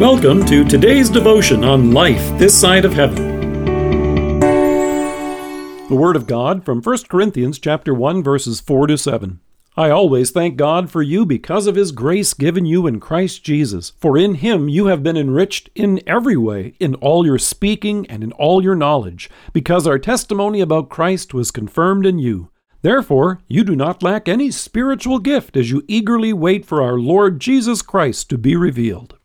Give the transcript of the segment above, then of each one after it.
Welcome to today's devotion on life this side of heaven. The word of God from 1 Corinthians chapter 1 verses 4 to 7. I always thank God for you because of his grace given you in Christ Jesus, for in him you have been enriched in every way, in all your speaking and in all your knowledge, because our testimony about Christ was confirmed in you. Therefore, you do not lack any spiritual gift as you eagerly wait for our Lord Jesus Christ to be revealed.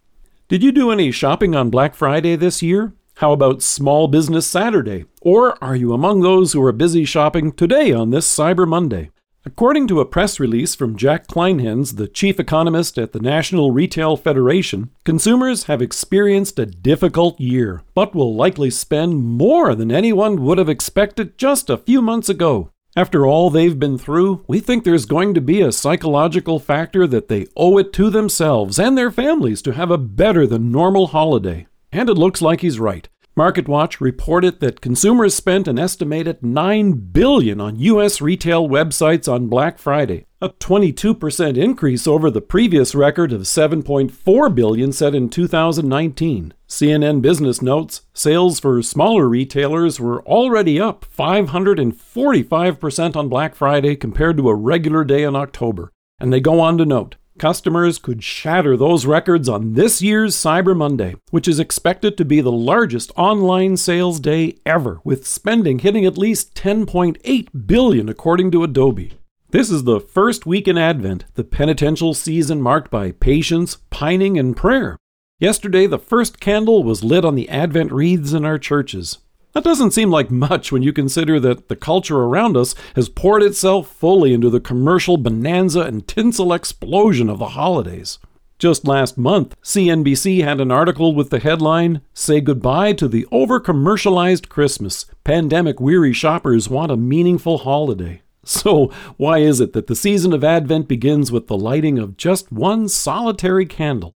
Did you do any shopping on Black Friday this year? How about Small Business Saturday? Or are you among those who are busy shopping today on this Cyber Monday? According to a press release from Jack Kleinhenz, the chief economist at the National Retail Federation, consumers have experienced a difficult year, but will likely spend more than anyone would have expected just a few months ago. After all they've been through, we think there's going to be a psychological factor that they owe it to themselves and their families to have a better than normal holiday. And it looks like he's right. MarketWatch reported that consumers spent an estimated 9 billion on US retail websites on Black Friday, a 22% increase over the previous record of 7.4 billion set in 2019. CNN Business notes sales for smaller retailers were already up 545% on Black Friday compared to a regular day in October. And they go on to note customers could shatter those records on this year's Cyber Monday, which is expected to be the largest online sales day ever, with spending hitting at least 10.8 billion according to Adobe. This is the first week in Advent, the penitential season marked by patience, pining, and prayer. Yesterday, the first candle was lit on the Advent wreaths in our churches. That doesn't seem like much when you consider that the culture around us has poured itself fully into the commercial bonanza and tinsel explosion of the holidays. Just last month, CNBC had an article with the headline Say Goodbye to the Over Commercialized Christmas. Pandemic weary shoppers want a meaningful holiday. So, why is it that the season of Advent begins with the lighting of just one solitary candle?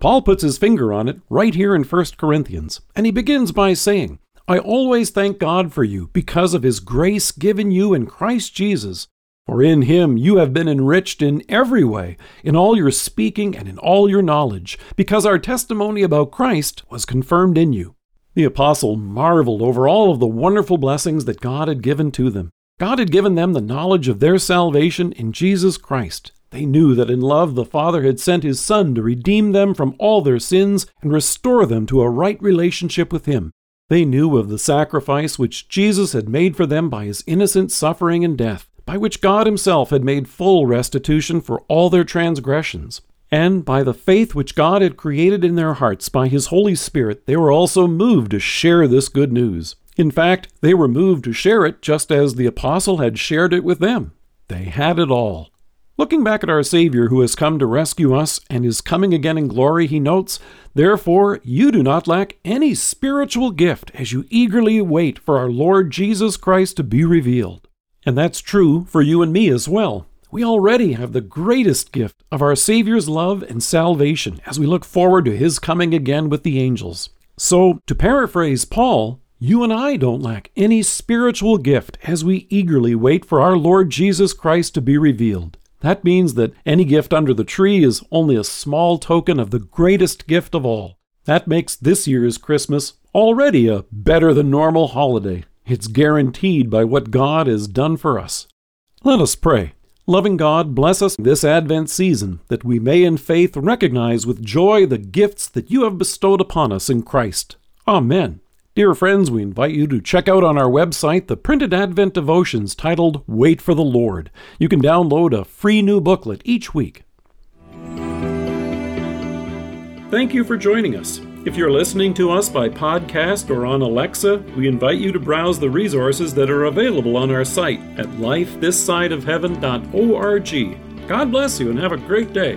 Paul puts his finger on it right here in 1 Corinthians, and he begins by saying, I always thank God for you because of his grace given you in Christ Jesus. For in him you have been enriched in every way, in all your speaking and in all your knowledge, because our testimony about Christ was confirmed in you. The apostle marveled over all of the wonderful blessings that God had given to them. God had given them the knowledge of their salvation in Jesus Christ. They knew that in love the Father had sent His Son to redeem them from all their sins and restore them to a right relationship with Him. They knew of the sacrifice which Jesus had made for them by his innocent suffering and death, by which God himself had made full restitution for all their transgressions. And by the faith which God had created in their hearts by his Holy Spirit, they were also moved to share this good news. In fact, they were moved to share it just as the apostle had shared it with them. They had it all. Looking back at our Savior who has come to rescue us and is coming again in glory, he notes, Therefore, you do not lack any spiritual gift as you eagerly wait for our Lord Jesus Christ to be revealed. And that's true for you and me as well. We already have the greatest gift of our Savior's love and salvation as we look forward to his coming again with the angels. So, to paraphrase Paul, you and I don't lack any spiritual gift as we eagerly wait for our Lord Jesus Christ to be revealed. That means that any gift under the tree is only a small token of the greatest gift of all. That makes this year's Christmas already a better than normal holiday. It's guaranteed by what God has done for us. Let us pray. Loving God, bless us this Advent season, that we may in faith recognize with joy the gifts that you have bestowed upon us in Christ. Amen. Dear friends, we invite you to check out on our website the printed Advent devotions titled Wait for the Lord. You can download a free new booklet each week. Thank you for joining us. If you're listening to us by podcast or on Alexa, we invite you to browse the resources that are available on our site at lifethissideofheaven.org. God bless you and have a great day.